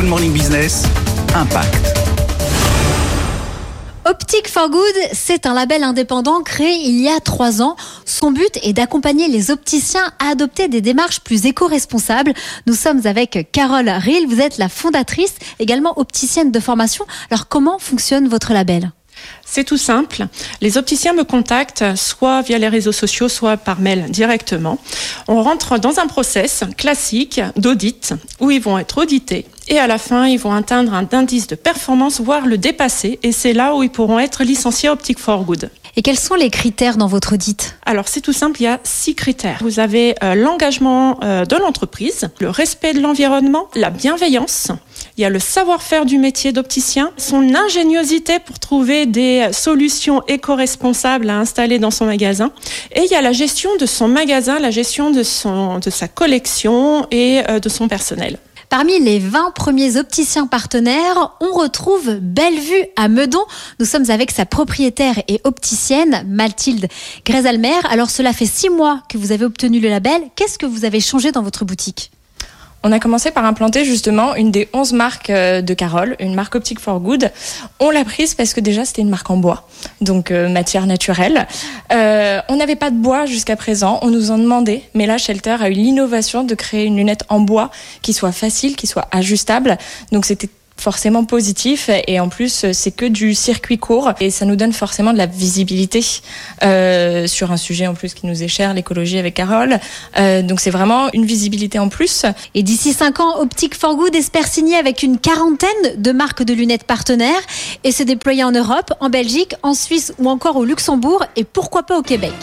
Good Morning Business, Impact. Optique for Good, c'est un label indépendant créé il y a trois ans. Son but est d'accompagner les opticiens à adopter des démarches plus éco-responsables. Nous sommes avec Carole Rill, vous êtes la fondatrice, également opticienne de formation. Alors comment fonctionne votre label? C'est tout simple. Les opticiens me contactent soit via les réseaux sociaux, soit par mail directement. On rentre dans un process classique d'audit où ils vont être audités et à la fin, ils vont atteindre un indice de performance, voire le dépasser. Et c'est là où ils pourront être licenciés Optic for Good. Et quels sont les critères dans votre audit? Alors c'est tout simple, il y a six critères. Vous avez euh, l'engagement euh, de l'entreprise, le respect de l'environnement, la bienveillance, il y a le savoir-faire du métier d'opticien, son ingéniosité pour trouver des solutions éco-responsables à installer dans son magasin, et il y a la gestion de son magasin, la gestion de, son, de sa collection et euh, de son personnel. Parmi les 20 premiers opticiens partenaires, on retrouve Bellevue à Meudon. Nous sommes avec sa propriétaire et opticienne, Mathilde Grésalmer. Alors cela fait six mois que vous avez obtenu le label. Qu'est-ce que vous avez changé dans votre boutique? On a commencé par implanter justement une des 11 marques euh, de Carole, une marque optique for good. On l'a prise parce que déjà c'était une marque en bois, donc euh, matière naturelle. Euh, on n'avait pas de bois jusqu'à présent, on nous en demandait, mais là Shelter a eu l'innovation de créer une lunette en bois qui soit facile, qui soit ajustable. Donc c'était forcément positif et en plus c'est que du circuit court et ça nous donne forcément de la visibilité euh, sur un sujet en plus qui nous est cher, l'écologie avec Carole. Euh, donc c'est vraiment une visibilité en plus. Et d'ici 5 ans, Optique for Good espère signer avec une quarantaine de marques de lunettes partenaires et se déployer en Europe, en Belgique, en Suisse ou encore au Luxembourg et pourquoi pas au Québec.